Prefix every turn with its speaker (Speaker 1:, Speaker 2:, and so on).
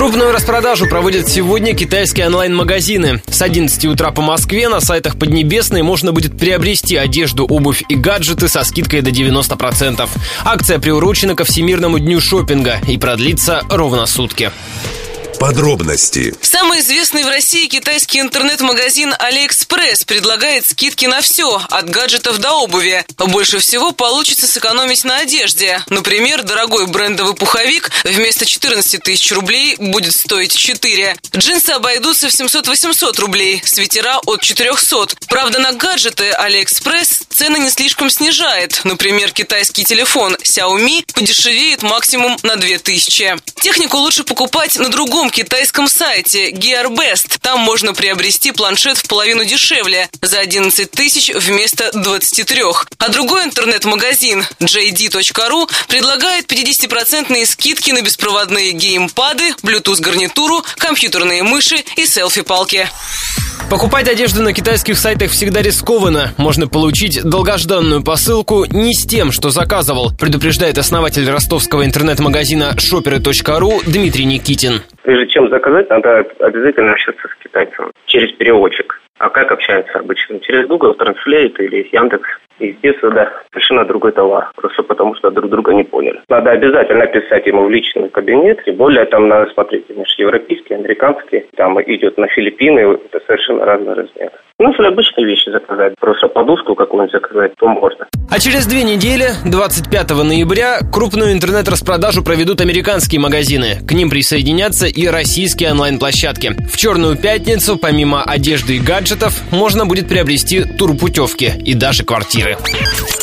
Speaker 1: Крупную распродажу проводят сегодня китайские онлайн-магазины. С 11 утра по Москве на сайтах Поднебесной можно будет приобрести одежду, обувь и гаджеты со скидкой до 90%. Акция приурочена ко Всемирному дню шопинга и продлится ровно сутки.
Speaker 2: Подробности.
Speaker 3: Самый известный в России китайский интернет-магазин AliExpress предлагает скидки на все, от гаджетов до обуви. Больше всего получится сэкономить на одежде. Например, дорогой брендовый пуховик вместо 14 тысяч рублей будет стоить 4. Джинсы обойдутся в 700-800 рублей, свитера от 400. Правда, на гаджеты AliExpress цены не слишком снижает. Например, китайский телефон Xiaomi подешевеет максимум на 2000. Технику лучше покупать на другом китайском сайте GearBest. Там можно приобрести планшет в половину дешевле, за 11 тысяч вместо 23. А другой интернет-магазин JD.ru предлагает 50% скидки на беспроводные геймпады, Bluetooth-гарнитуру, компьютерные мыши и селфи-палки.
Speaker 1: Покупать одежду на китайских сайтах всегда рискованно. Можно получить долгожданную посылку не с тем, что заказывал, предупреждает основатель ростовского интернет-магазина shopper.ru Дмитрий Никитин.
Speaker 4: Прежде чем заказать, надо обязательно общаться с китайцем через переводчик. А как общаются обычно? Через Google Translate или Яндекс. И здесь, да, совершенно другой товар, просто потому что друг друга не поняли. Надо обязательно писать ему в личный кабинет, тем более там надо смотреть, конечно, европейский, американский, там идет на Филиппины, это совершенно разный размер. Ну, если обычные вещи заказать, просто подушку какую-нибудь заказать, то можно.
Speaker 1: А через две недели, 25 ноября, крупную интернет-распродажу проведут американские магазины. К ним присоединятся и российские онлайн-площадки. В Черную пятницу, помимо одежды и гаджетов, можно будет приобрести турпутевки и даже квартиры. Andrea.